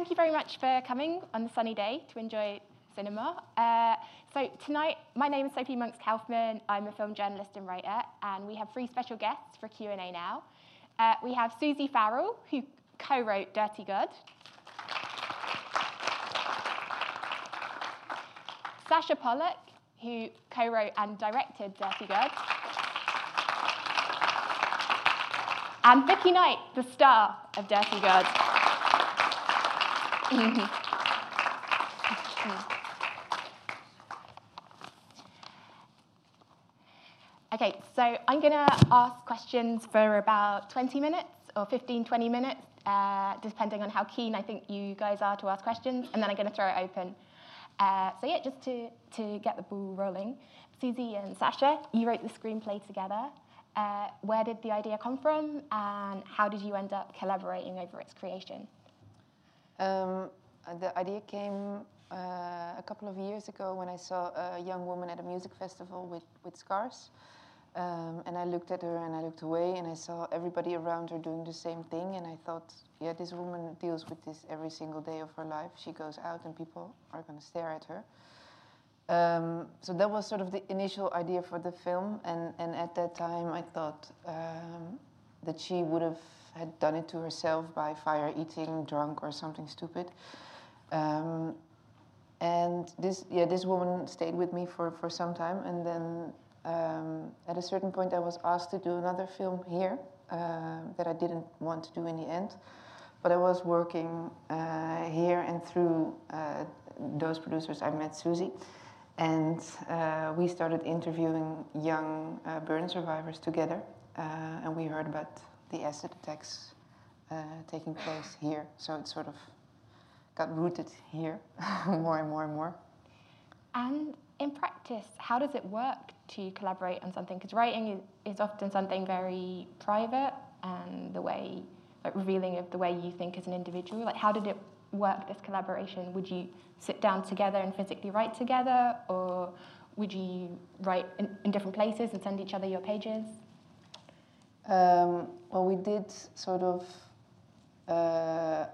thank you very much for coming on the sunny day to enjoy cinema. Uh, so tonight, my name is Sophie Monks Kaufman. I'm a film journalist and writer, and we have three special guests for Q&A now. Uh, we have Susie Farrell, who co-wrote Dirty God. Sacha Polak, who co-wrote and directed Dirty God. And Vicky Knight, the star of Dirty God. Okay, so I'm going to ask questions for about 20 minutes or 15, 20 minutes, uh, depending on how keen I think you guys are to ask questions, and then I'm going to throw it open. Uh, so yeah, just to, to get the ball rolling, Susie and Sacha, you wrote the screenplay together. Uh, where did the idea come from, and how did you end up collaborating over its creation? Um, the idea came uh, a couple of years ago when I saw a young woman at a music festival with, with scars. Um, and I looked at her and I looked away and I saw everybody around her doing the same thing. And I thought, yeah, this woman deals with this every single day of her life. She goes out and people are going to stare at her. Um, so that was sort of the initial idea for the film. And, and at that time, I thought um, that she would have had done it to herself by fire eating, drunk, or something stupid. Um, and this, yeah, this woman stayed with me for, for some time, and then um, at a certain point, I was asked to do another film here uh, that I didn't want to do in the end. But I was working uh, here, and through uh, those producers, I met Susie. And uh, we started interviewing young uh, burn survivors together. Uh, and we heard about the acid attacks uh, taking place here. So it sort of got rooted here more and more and more. And in practice, how does it work to collaborate on something? Because writing is, is often something very private and the way, like revealing of the way you think as an individual. Like, how did it work, this collaboration? Would you sit down together and physically write together, or would you write in, in different places and send each other your pages? Um, well, we did sort of. Uh,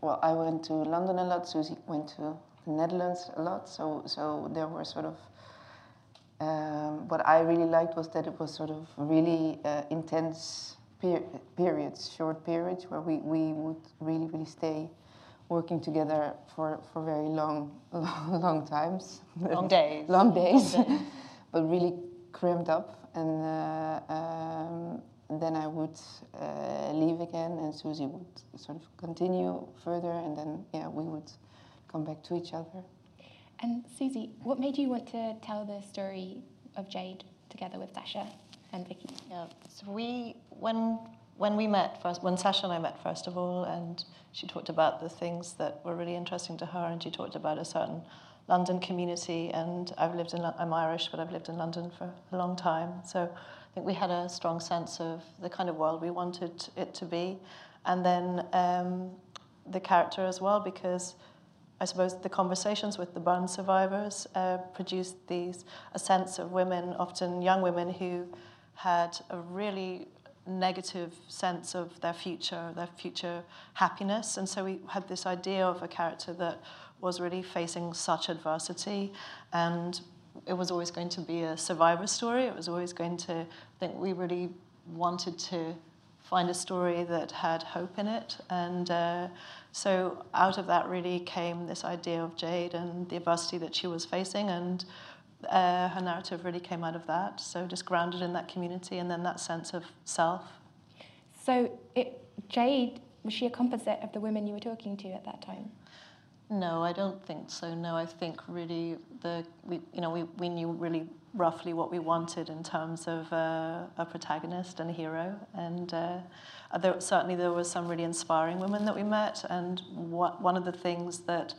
well, I went to London a lot. Susie went to the Netherlands a lot. So, so there were sort of. Um, what I really liked was that it was sort of really uh, intense per- periods, short periods, where we, we would really, really stay working together for, for very long, long, long times. Long days. long days, long days. but really cramped up. And uh, um, then I would uh, leave again, and Susie would sort of continue further, and then yeah, we would come back to each other. And Susie, what made you want to tell the story of Jade together with Sacha and Vicky? Yeah, so we when when we met first, when Sacha and I met first of all, and she talked about the things that were really interesting to her, and she talked about a certain London community, and I've lived in I'm Irish, but I've lived in London for a long time, so I think we had a strong sense of the kind of world we wanted it to be. And then um, the character as well, because I suppose the conversations with the burn survivors uh, produced these a sense of women, often young women, who had a really negative sense of their future, their future happiness. And so we had this idea of a character that was really facing such adversity and it was always going to be a survivor story. It was always going to, I think we really wanted to find a story that had hope in it. And uh, so out of that really came this idea of Jade and the adversity that she was facing. And uh, her narrative really came out of that. So just grounded in that community and then that sense of self. So it, Jade, was she a composite of the women you were talking to at that time? No, I don't think so. No, I think really the we you know we, we knew really roughly what we wanted in terms of uh, a protagonist and a hero, and uh, there, certainly there were some really inspiring women that we met. And what, one of the things that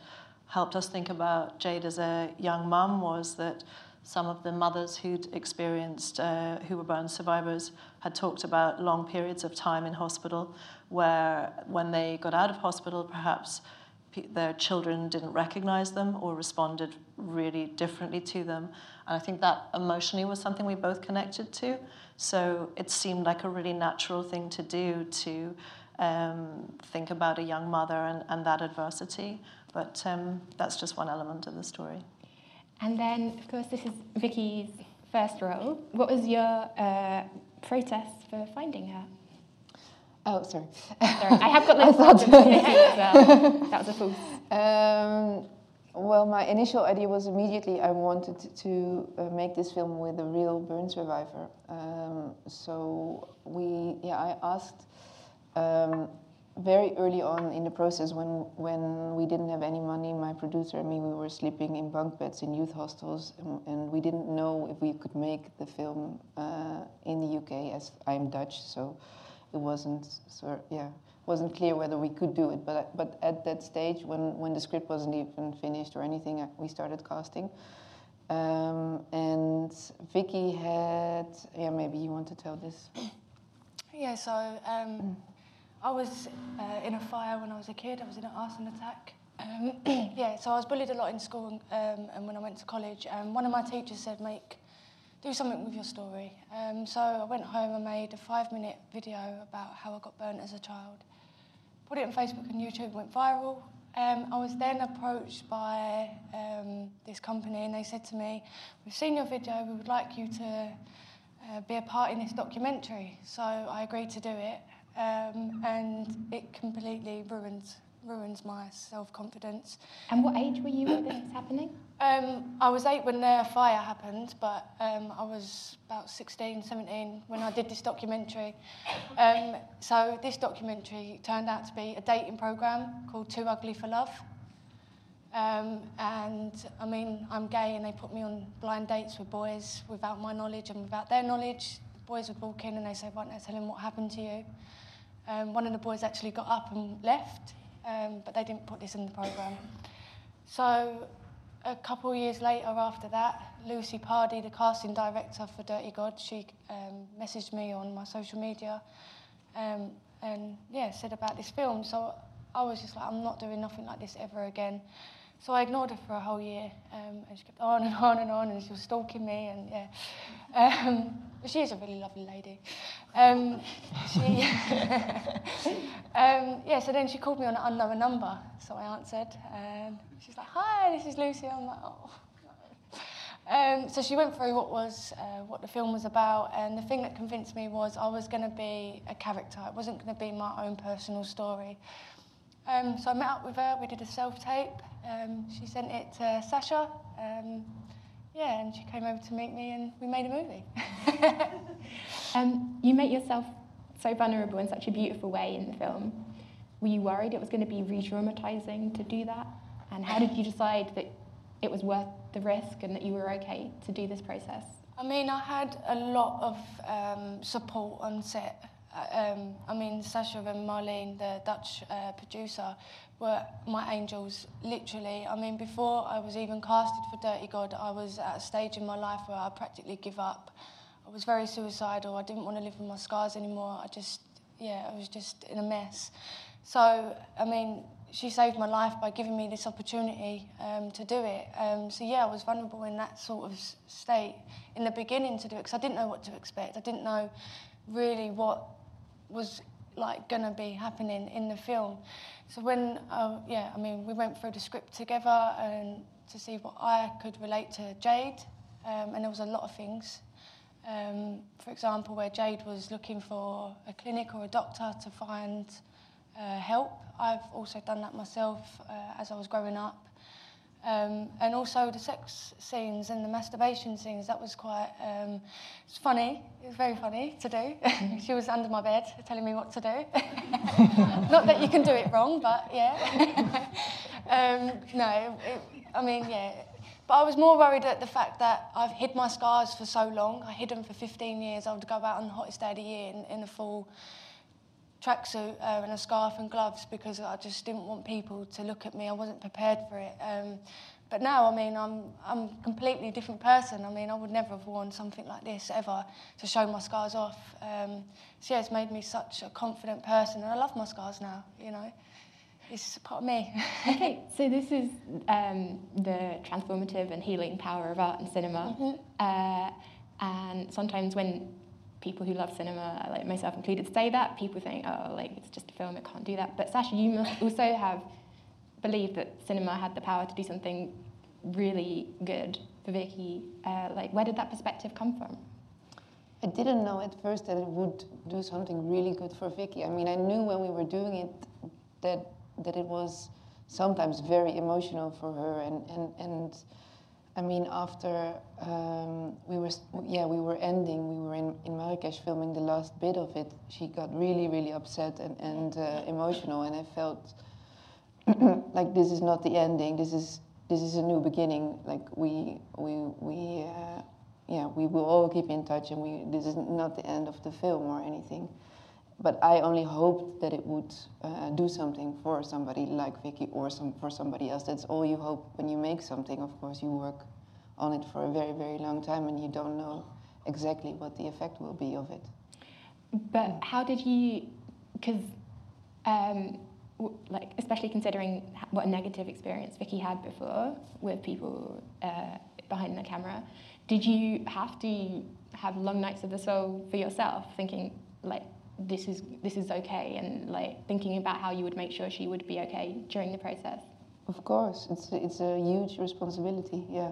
helped us think about Jade as a young mum was that some of the mothers who'd experienced, uh, who were burn survivors, had talked about long periods of time in hospital where when they got out of hospital, perhaps their children didn't recognize them or responded really differently to them. And I think that emotionally was something we both connected to. So it seemed like a really natural thing to do to um, think about a young mother and, and that adversity. But um, that's just one element of the story. And then, of course, this is Vicky's first role. What was your uh, process for finding her? Oh, sorry. Sorry, I have got loads of questions as well. That was a false. Um, well, my initial idea was immediately I wanted to uh, make this film with a real burn survivor. Um, so we, yeah, I asked um, very early on in the process when when we didn't have any money. My producer and me, we were sleeping in bunk beds in youth hostels, and, and we didn't know if we could make the film uh, in the UK as I'm Dutch, so it wasn't sort yeah wasn't clear whether we could do it. But but at that stage, when when the script wasn't even finished or anything, we started casting. Um, and Vicky had yeah maybe you want to tell this. Yeah, so um, I was uh, in a fire when I was a kid. I was in an arson attack. Um, yeah, so I was bullied a lot in school um, and when I went to college. Um, one of my teachers said, make, do something with your story. Um, so I went home and made a five minute video about how I got burnt as a child. Put it on Facebook and YouTube, went viral. Um, I was then approached by um, this company and they said to me, we've seen your video, we would like you to uh, be a part in this documentary. So I agreed to do it um, and it completely ruins ruins my self confidence. And what age were you when this was happening? Um, I was eight when the fire happened, but um, I was about 16, 17 when I did this documentary. Um, so this documentary turned out to be a dating program called Too Ugly for Love. Um, and I mean, I'm gay, and they put me on blind dates with boys without my knowledge and without their knowledge. boys would walk in and they say, "Why don't I tell him what happened to you?" Um, one of the boys actually got up and left, um, but they didn't put this in the programme. So a couple of years later after that, Lucy Pardee, the casting director for Dirty God, she um, messaged me on my social media um, and yeah, said about this film. So I was just like, I'm not doing nothing like this ever again. So I ignored her for a whole year, um, and she kept on and on and on, and she was stalking me, and yeah. Um, but she is a really lovely lady. Um, she, um, yeah, so then she called me on an unknown number, so I answered, and she's like, "Hi, this is Lucy." I'm like, "Oh." Um, so she went through what was uh, what the film was about, and the thing that convinced me was I was going to be a character. It wasn't going to be my own personal story. Um, so I met up with her. We did a self tape. Um, she sent it to Sacha. Um, yeah, and she came over to meet me, and we made a movie. Um, you make yourself so vulnerable in such a beautiful way in the film. Were you worried it was going to be re-traumatizing to do that? And how did you decide that it was worth the risk and that you were okay to do this process? I mean, I had a lot of um, support on set. Uh, Um, I mean, Sacha and Marleen, the Dutch uh, producer, were my angels, literally. I mean, before I was even casted for Dirty God, I was at a stage in my life where I practically give up. I was very suicidal. I didn't want to live with my scars anymore. I just, yeah, I was just in a mess. So, I mean, she saved my life by giving me this opportunity um, to do it. Um, so yeah, I was vulnerable in that sort of state in the beginning to do it because I didn't know what to expect. I didn't know really what was like to be happening in the film. So when, uh, yeah, I mean, we went through the script together and to see what I could relate to Jade, um, and there was a lot of things. Um, for example, where Jade was looking for a clinic or a doctor to find uh, help. I've also done that myself uh, as I was growing up. Um, and also the sex scenes and the masturbation scenes, that was quite um, it's funny. It was very funny to do. she was under my bed telling me what to do. Not that you can do it wrong, but yeah. um, no, it, I mean, yeah. But I was more worried at the fact that I've hid my scars for so long. I hid them for 15 years. I would go out on the hottest day of the year in, in a full tracksuit uh, and a scarf and gloves because I just didn't want people to look at me. I wasn't prepared for it. Um, but now, I mean, I'm I'm a completely different person. I mean, I would never have worn something like this ever to show my scars off. Um, so yeah, it's made me such a confident person, and I love my scars now. You know, it's part of me. okay, so this is um, the transformative and healing power of art and cinema. Uh, and sometimes when people who love cinema, like myself included, say that. People think, oh, like it's just a film, it can't do that. But Sacha, you must also have believed that cinema had the power to do something really good for Vicky. Uh, like, where did that perspective come from? I didn't know at first that it would do something really good for Vicky. I mean, I knew when we were doing it that that it was sometimes very emotional for her, and and and I mean, after um, we were yeah we were ending, we were in in Marrakesh filming the last bit of it. She got really really upset and and uh, emotional, and I felt like this is not the ending. This is this is a new beginning. Like we we we. Uh, yeah, we will all keep in touch, and we this is not the end of the film or anything. But I only hoped that it would uh, do something for somebody like Vicky or some for somebody else. That's all you hope when you make something. Of course, you work on it for a very very long time, and you don't know exactly what the effect will be of it. But how did you? Because. Um, like especially considering what a negative experience Vicky had before with people uh, behind the camera, did you have to have long nights of the soul for yourself, thinking like this is this is okay, and like thinking about how you would make sure she would be okay during the process? Of course, it's it's a huge responsibility. Yeah,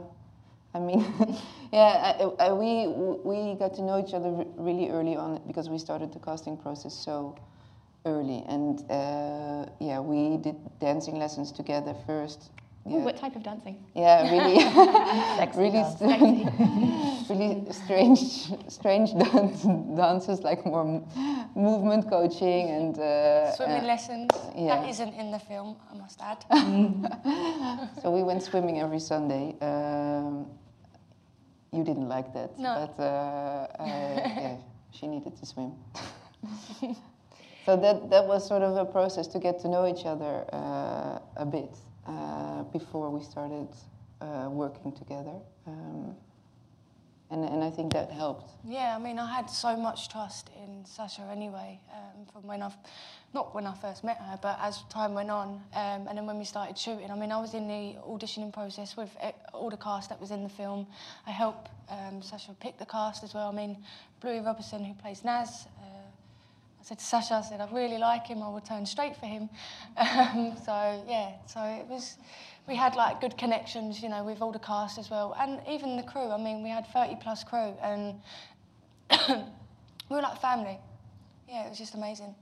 I mean, yeah, I, I, we we got to know each other really early on because we started the casting process so early, and uh, yeah, we did dancing lessons together first yeah. Ooh, what type of dancing? Yeah, really, really, st- really strange, strange dance, dances like more movement coaching and uh, swimming uh, lessons. Yeah. that isn't in the film, I must add. so we went swimming every Sunday. Um, you didn't like that, no. but uh, yeah, she needed to swim. so that that was sort of a process to get to know each other uh, a bit uh, before we started uh, working together. Um, and, and I think that helped. Yeah, I mean, I had so much trust in Sacha anyway, um, from when I've, not when I first met her, but as time went on, um, and then when we started shooting. I mean, I was in the auditioning process with eh, all the cast that was in the film. I helped um, Sacha pick the cast as well. I mean, Bluey Robinson, who plays Naz, I said to Sacha, I said, I really like him, I will turn straight for him. Um, so, yeah, so it was, we had like good connections, you know, with all the cast as well, and even the crew. I mean, we had 30 plus crew, and we were like family. Yeah, it was just amazing.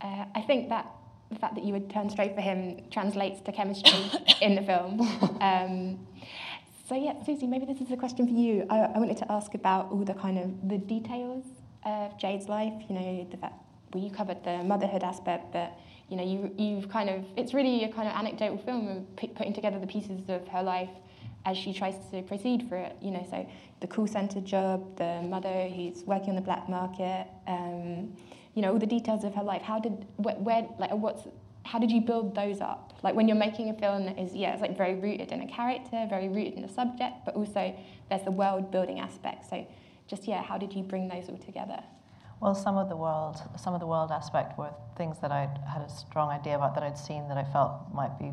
Uh, I think that the fact that you would turn straight for him translates to chemistry in the film. Um, so yeah, Susie, maybe this is a question for you. I, I wanted to ask about all the kind of the details of Jade's life. You know, the well, you covered the motherhood aspect, but you know, you you've kind of it's really a kind of anecdotal film of p- putting together the pieces of her life as she tries to proceed for it. You know, so the call center job, the mother who's working on the black market. Um, you know, all the details of her life. How did where, where like what's how did you build those up? Like when you're making a film that is, yeah, it's like very rooted in a character, very rooted in a subject, but also there's the world building aspect. So just yeah, how did you bring those all together? Well, some of the world, some of the world aspect were things that I had a strong idea about that I'd seen that I felt might be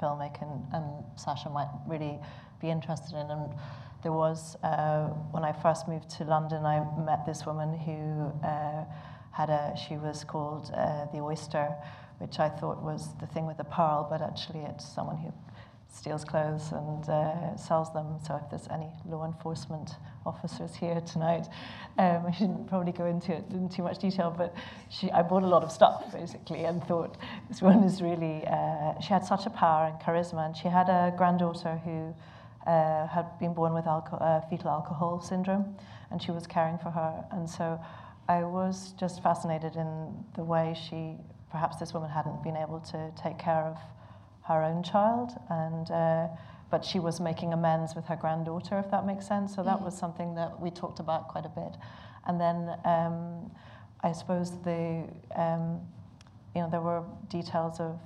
filmic and, and Sacha might really be interested in. And there was uh, when I first moved to London, I met this woman who uh, had a. She was called uh, the Oyster, which I thought was the thing with the pearl, but actually it's someone who steals clothes and uh, sells them. So if there's any law enforcement officers here tonight, um, I shouldn't probably go into it in too much detail, but she, I bought a lot of stuff basically and thought this one is really, uh, she had such a power and charisma and she had a granddaughter who uh, had been born with uh, fetal alcohol syndrome and she was caring for her. And so I was just fascinated in the way she, perhaps this woman hadn't been able to take care of her own child, and uh, but she was making amends with her granddaughter, if that makes sense. So that mm. was something that we talked about quite a bit. And then um, I suppose the um, you know there were details of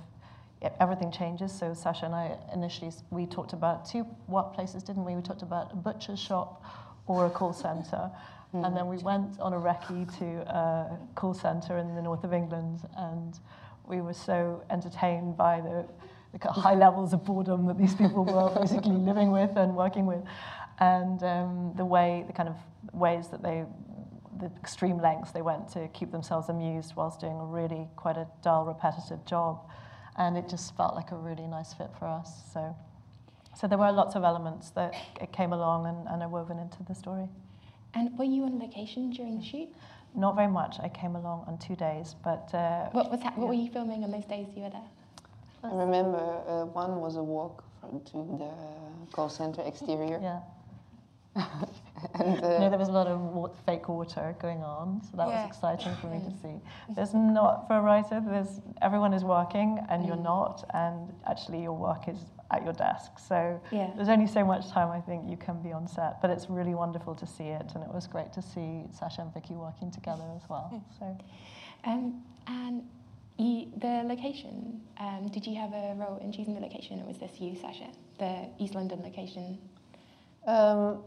everything changes. So Sacha and I initially we talked about two what places, didn't we? We talked about a butcher's shop or a call centre. Mm. And then we went on a recce to a call centre in the north of England, and we were so entertained by the the high levels of boredom that these people were basically living with and working with, and um, the way, the kind of ways that they the extreme lengths they went to keep themselves amused whilst doing a really quite a dull, repetitive job. And it just felt like a really nice fit for us. So, so there were lots of elements that came along and, and are woven into the story. And were you on location during the shoot? Not very much. I came along on two days, but uh, what was that, what were you filming on those days you were there? I remember uh, one was a walk from, to the call center exterior. Yeah. and, uh, no, there was a lot of wa- fake water going on, so that Yeah. was exciting for me to see. There's not for a writer. There's everyone is working, and you're not, and actually your work is at your desk. So Yeah. there's only so much time I think you can be on set, but it's really wonderful to see it, and it was great to see Sacha and Vicky working together as well. So Um, and you, the location, um, did you have a role in choosing the location, or was this you, Sacha, the East London location? Um,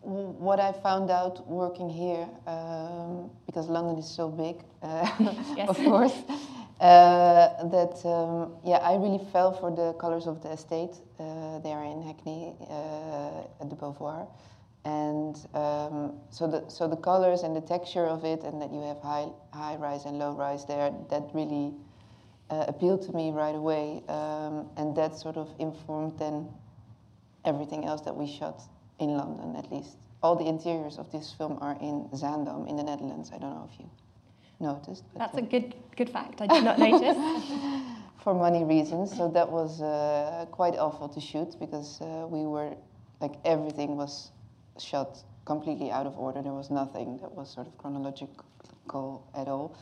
what I found out working here, um, because London is so big, uh, of course, uh, that um, yeah, I really fell for the colors of the estate. Uh, they are in Hackney uh, at the Beauvoir, and um, so the so the colors and the texture of it, and that you have high high rise and low rise there, that really uh, appealed to me right away, um, and that sort of informed then everything else that we shot in London, at least. All the interiors of this film are in Zaandam in the Netherlands. I don't know if you noticed. But That's uh, a good good fact. I did not notice. for money reasons. So that was uh, quite awful to shoot because uh, we were like everything was shot completely out of order. There was nothing that was sort of chronological at all.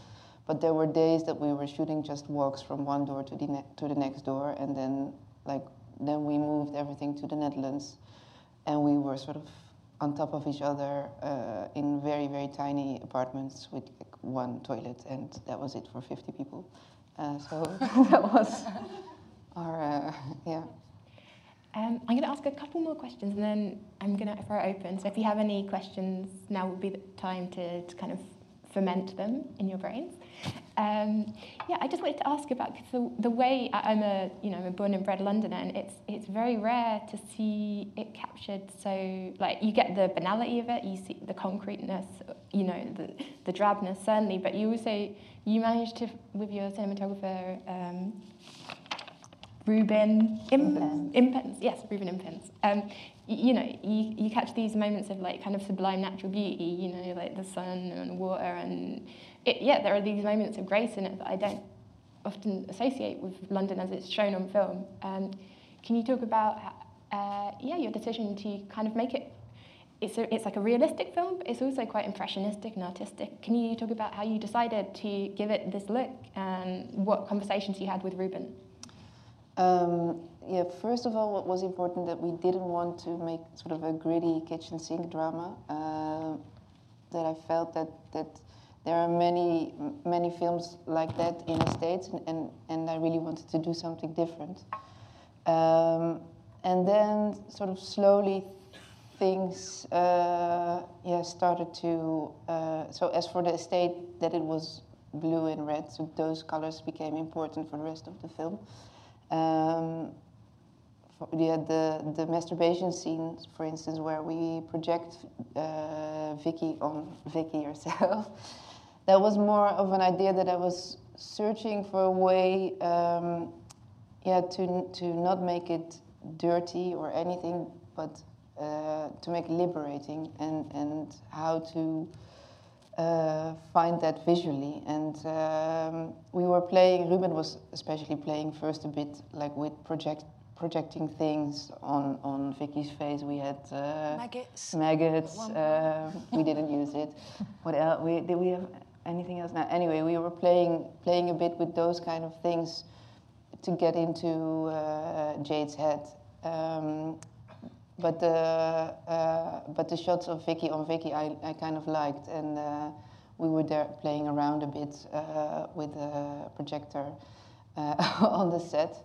But there were days that we were shooting just walks from one door to the to the next door, and then like then we moved everything to the Netherlands, and we were sort of on top of each other uh, in very very tiny apartments with like one toilet, and that was it for 50 people. Uh, so that was our uh, yeah. Um, I'm going to ask a couple more questions and then I'm going to throw it open. So if you have any questions, now would be the time to, to kind of ferment them in your brains. Um, yeah, I just wanted to ask about the, the way I'm a you know I'm a born and bred Londoner, and it's it's very rare to see it captured. So like you get the banality of it, you see the concreteness, you know the the drabness certainly, but you also you managed to with your cinematographer. Um, Ruben Impens. Impens, yes, Ruben Impens. Um, y- you know, you, you catch these moments of like kind of sublime natural beauty, you know, like the sun and water, and it, yeah, there are these moments of grace in it that I don't often associate with London as it's shown on film. Um, can you talk about, uh, yeah, your decision to kind of make it? It's, a, it's like a realistic film, but it's also quite impressionistic and artistic. Can you talk about how you decided to give it this look and what conversations you had with Ruben? Um, yeah, first of all, what was important that we didn't want to make sort of a gritty kitchen sink drama. Uh, that I felt that that there are many many films like that in the states, and and, and I really wanted to do something different. Um, and then sort of slowly things uh, yeah started to uh, so as for the estate that it was blue and red so those colors became important for the rest of the film um, for, yeah, the, the masturbation scene, for instance, where we project uh, Vicky on Vicky herself, that was more of an idea that I was searching for a way, um, yeah, to to not make it dirty or anything, but uh, to make liberating and and how to uh, find that visually. And um, we were playing, Ruben was especially playing first a bit like with project, projecting things on, on Vicky's face. We had uh, Maggots. maggots. Uh, we didn't use it. What else? We, did we have anything else? Now, anyway, we were playing, playing a bit with those kind of things to get into uh, Jade's head. Um, but the uh, but the shots of Vicky on Vicky I, I kind of liked, and uh, we were there playing around a bit uh, with a projector uh, on the set.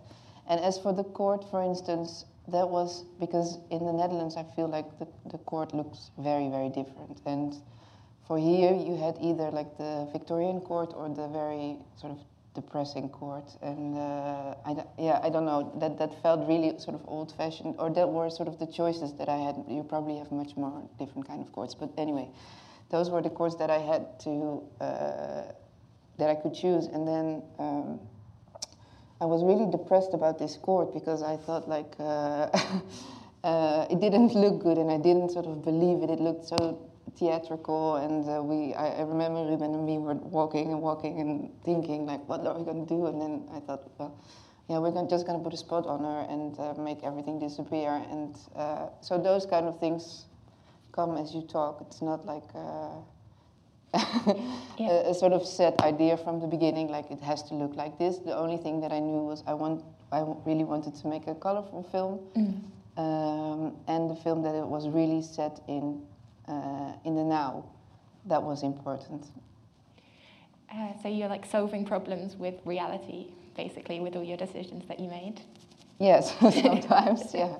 And as for the court, for instance, that was because in the Netherlands I feel like the, the court looks very very different. And for here you had either like the Victorian court or the very sort of depressing court. And uh, I, yeah I don't know. That that felt really sort of old fashioned or that were sort of the choices that I had. You probably have much more different kind of courts. But anyway those were the chords that I had to uh, that I could choose, and then. Um, I was really depressed about this chord because I thought like uh, uh, it didn't look good. And I didn't sort of believe it. It looked so theatrical and uh, we I, I, remember Ruben and me were walking and walking and thinking like what are we going to do and then I thought well yeah we're gonna, just going to put a spot on her and uh, make everything disappear and uh, so those kind of things come as you talk. It's not like uh, yeah. a, a, sort of set idea from the beginning, like it has to look like this. The only thing that I knew was I want, I really wanted to make a colorful film, mm. um, and the film that it was really set in uh, in the now. That was important. Uh, so you're like solving problems with reality, basically, with all your decisions that you made. Yes, sometimes, yeah.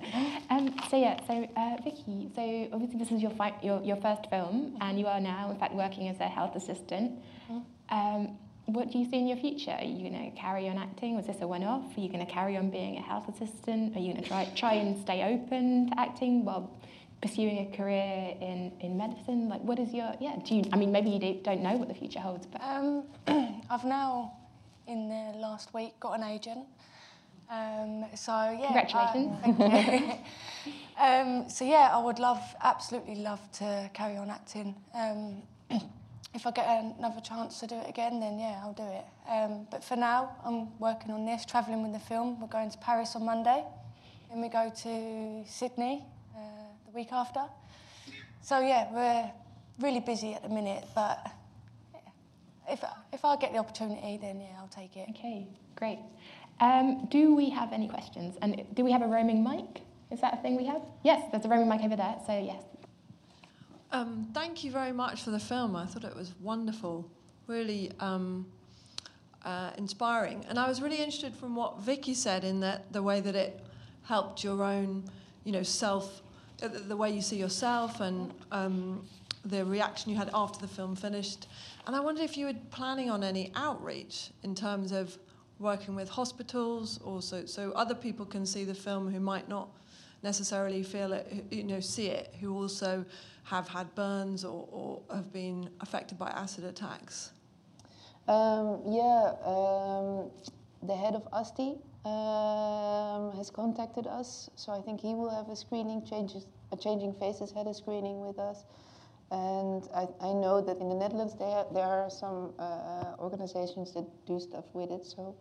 Um, so yeah, so uh, Vicky, so obviously this is your, fi- your your first film, and you are now, in fact, working as a health assistant. Mm-hmm. Um, what do you see in your future? Are you going to carry on acting? Was this a one-off? Are you going to carry on being a health assistant? Are you going to try try and stay open to acting while pursuing a career in, in medicine? Like, what is your yeah? Do you? I mean, maybe you don't know what the future holds, but um, I've now, in the last week, got an agent. Um, so yeah, congratulations. Uh, um, so yeah, I would love, absolutely love to carry on acting. Um, if I get another chance to do it again, then yeah, I'll do it. Um, but for now, I'm working on this, travelling with the film. We're going to Paris on Monday, and we go to Sydney the week after. So yeah, we're really busy at the minute, but if if I get the opportunity, then yeah, I'll take it. Okay, great. Um, do we have any questions? And do we have a roaming mic? Is that a thing we have? Yes, there's a roaming mic over there, so yes. Um, thank you very much for the film. I thought it was wonderful, really um, uh, inspiring. And I was really interested from what Vicky said in that the way that it helped your own, you know, self, the way you see yourself and um, the reaction you had after the film finished. And I wondered if you were planning on any outreach in terms of working with hospitals also so other people can see the film who might not necessarily feel it you know see it who also have had burns or, or have been affected by acid attacks um, yeah um, the head of ASTI um, has contacted us so I think he will have a screening changes a changing faces had a screening with us and I, I know that in the Netherlands there, there are some uh, organizations that do stuff with it so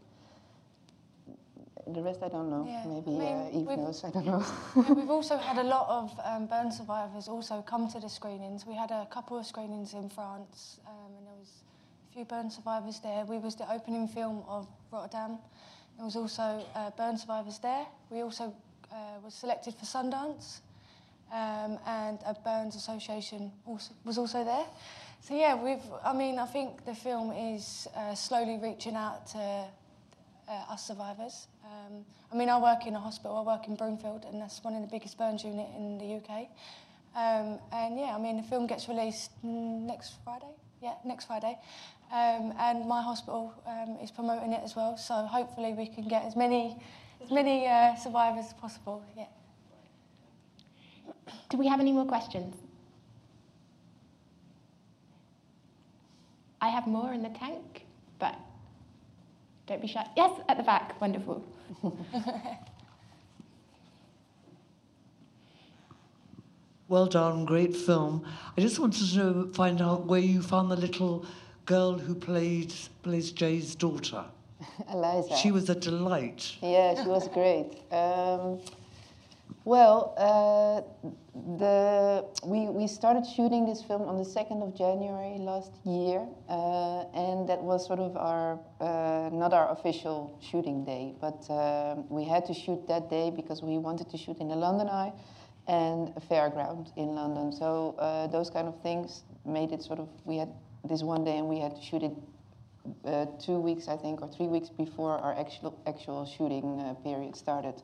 the rest I don't know. Yeah. Maybe I mean, uh, Eve knows. I don't know. yeah, we've also had a lot of um, burn survivors also come to the screenings. We had a couple of screenings in France, um, and there was a few burn survivors there. We was the opening film of Rotterdam. There was also uh, burn survivors there. We also uh, selected for Sundance, um, and a Burns Association also, was also there. So yeah, we've. I mean, I think the film is uh, slowly reaching out to uh, us survivors. Um, I mean, I work in a hospital. I work in Broomfield, and that's one of the biggest burns unit in the UK. Um, and yeah, I mean, the film gets released next Friday. Yeah, next Friday. Um, and my hospital um, is promoting it as well. So hopefully we can get as many as many uh, survivors as possible. Yeah. Do we have any more questions? I have more in the tank, but don't be shy. Yes, at the back. Wonderful. well done, great film. I just wanted to find out where you found the little girl who played plays Jay's daughter. Eliza. She was a delight. Yeah, she was great. Um, well, uh, the, we, we started shooting this film on the 2nd of January last year, uh, and that was sort of our, uh, not our official shooting day, but uh, we had to shoot that day because we wanted to shoot in the London Eye and a fairground in London. So uh, those kind of things made it sort of, we had this one day and we had to shoot it uh, two weeks, I think, or three weeks before our actual, actual shooting period started.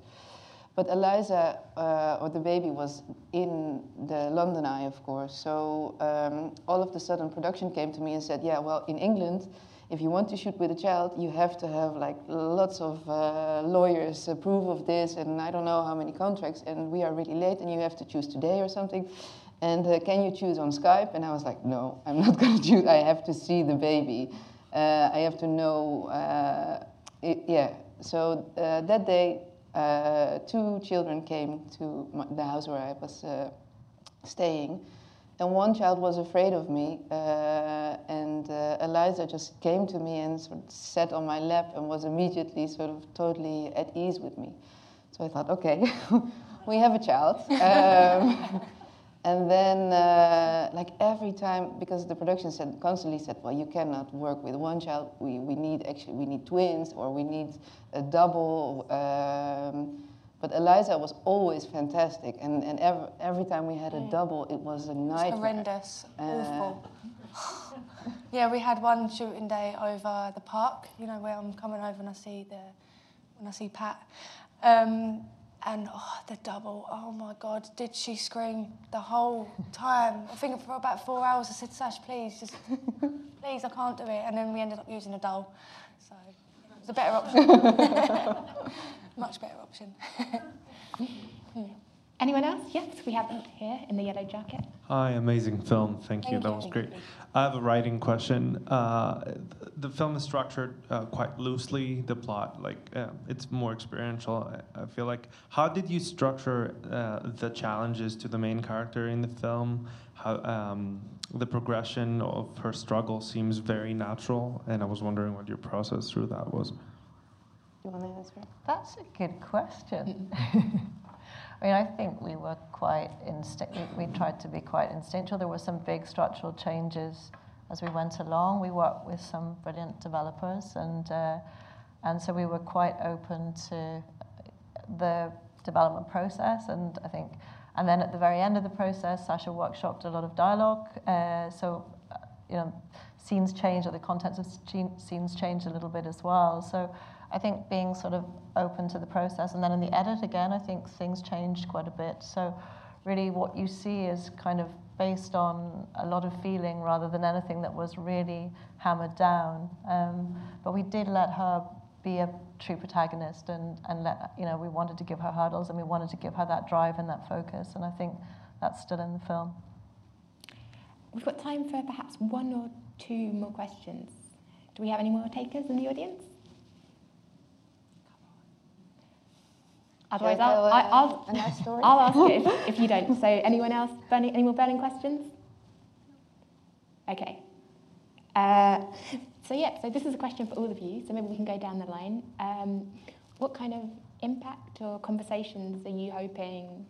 But Eliza, uh, or the baby, was in the London Eye, of course. So um, all of the sudden, production came to me and said, "Yeah, well, in England, if you want to shoot with a child, you have to have like lots of uh, lawyers approve of this, and I don't know how many contracts, and we are really late, and you have to choose today or something." And uh, can you choose on Skype? And I was like, no, I'm not going to choose. I have to see the baby. Uh, I have to know. Uh, it, yeah. So uh, that day, uh, two children came to my, the house where I was uh, staying. And one child was afraid of me, and Eliza just came to me and sort of sat on my lap and was immediately sort of totally at ease with me. So I thought, okay, we have a child. Um, and then, uh, like every time, because the production said constantly said, well, you cannot work with one child. We, we need actually we need twins or we need a double. Um, but Eliza was always fantastic, and, and every, every time we had a double, it was a nightmare. Horrendous, Uh, awful. yeah, we had one shooting day over the park. You know where I'm coming over and I see the when I see Pat, um, and oh, the double. Oh my God, did she scream the whole time? I think for about four hours. I said, Sash, please, just please, I can't do it. And then we ended up using a doll, so it was a better option. Much better option. Anyone else? Yes, we have them here in the yellow jacket. Hi, amazing film. Thank, you. Thank That you. was great. I have a writing question. Uh, th- the film is structured uh, quite loosely. The plot, like, uh, it's more experiential. I, I feel like. How did you structure uh, the challenges to the main character in the film? How um, the progression of her struggle seems very natural, and I was wondering what your process through that was. You want to answer? That's a good question. I mean, I think we were quite instinct. We, we tried to be quite instinctual. There were some big structural changes as we went along. We worked with some brilliant developers, and uh, and so we were quite open to the development process. And I think, and then at the very end of the process, Sacha workshopped a lot of dialogue. Uh, so, uh, you know, scenes change, or the contents of scenes change a little bit as well. So. I think being sort of open to the process, and then in the edit again, I think things changed quite a bit. So, really, what you see is kind of based on a lot of feeling rather than anything that was really hammered down. Um, but we did let her be a true protagonist, and and let you know we wanted to give her hurdles, and we wanted to give her that drive and that focus, and I think that's still in the film. We've got time for perhaps one or two more questions. Do we have any more takers in the audience? Otherwise, I'll, tell, I, I'll, a nice story? I'll ask it if, if you don't. So, anyone else? Burning, any more burning questions? Okay. Uh, so, yeah, so this is a question for all of you. So, maybe we can go down the line. Um, what kind of impact or conversations are you hoping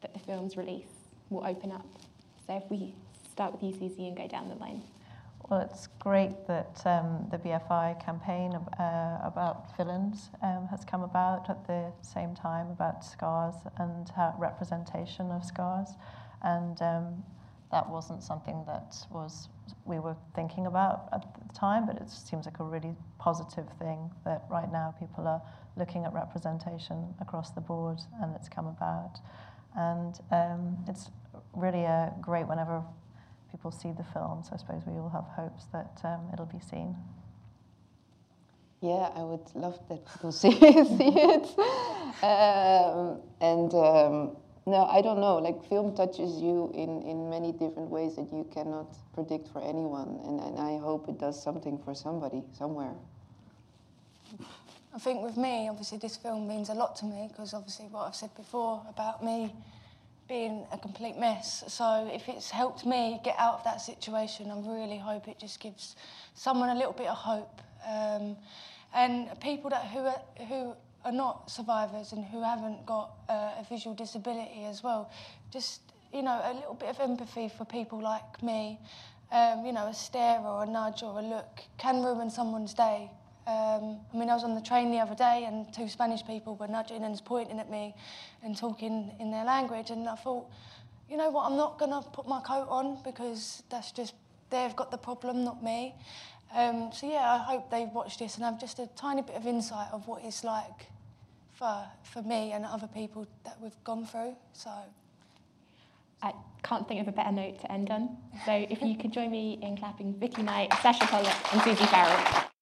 that the film's release will open up? So, if we start with you, Susie, and go down the line. Well, it's great that um, the BFI campaign uh, about villains um, has come about at the same time about scars and uh, representation of scars, and um, that wasn't something that was we were thinking about at the time, but it seems like a really positive thing that right now people are looking at representation across the board, and it's come about, and um, it's really a great whenever people see the film. So I suppose we all have hopes that um, it'll be seen. Yeah, I would love that people see, see it. Um, and um, no, I don't know. Like film touches you in, in many different ways that you cannot predict for anyone. And, and I hope it does something for somebody somewhere. I think with me, obviously, this film means a lot to me because obviously what I've said before about me being a complete mess. So if it's helped me get out of that situation, I really hope it just gives someone a little bit of hope. Um, and people that who are, who are not survivors and who haven't got uh, a visual disability as well, just you know a little bit of empathy for people like me. Um, you know, a stare or a nudge or a look can ruin someone's day. Um, I mean, I was on the train the other day and two Spanish people were nudging and pointing at me and talking in their language. And I thought, you know what, I'm not going to put my coat on because that's just, they've got the problem, not me. Um, so, yeah, I hope they watch this and have just a tiny bit of insight of what it's like for, for me and other people that we've gone through. So, I can't think of a better note to end on. So if you could join me in clapping Vicky Knight, Sacha Polak, and Susie Farrell.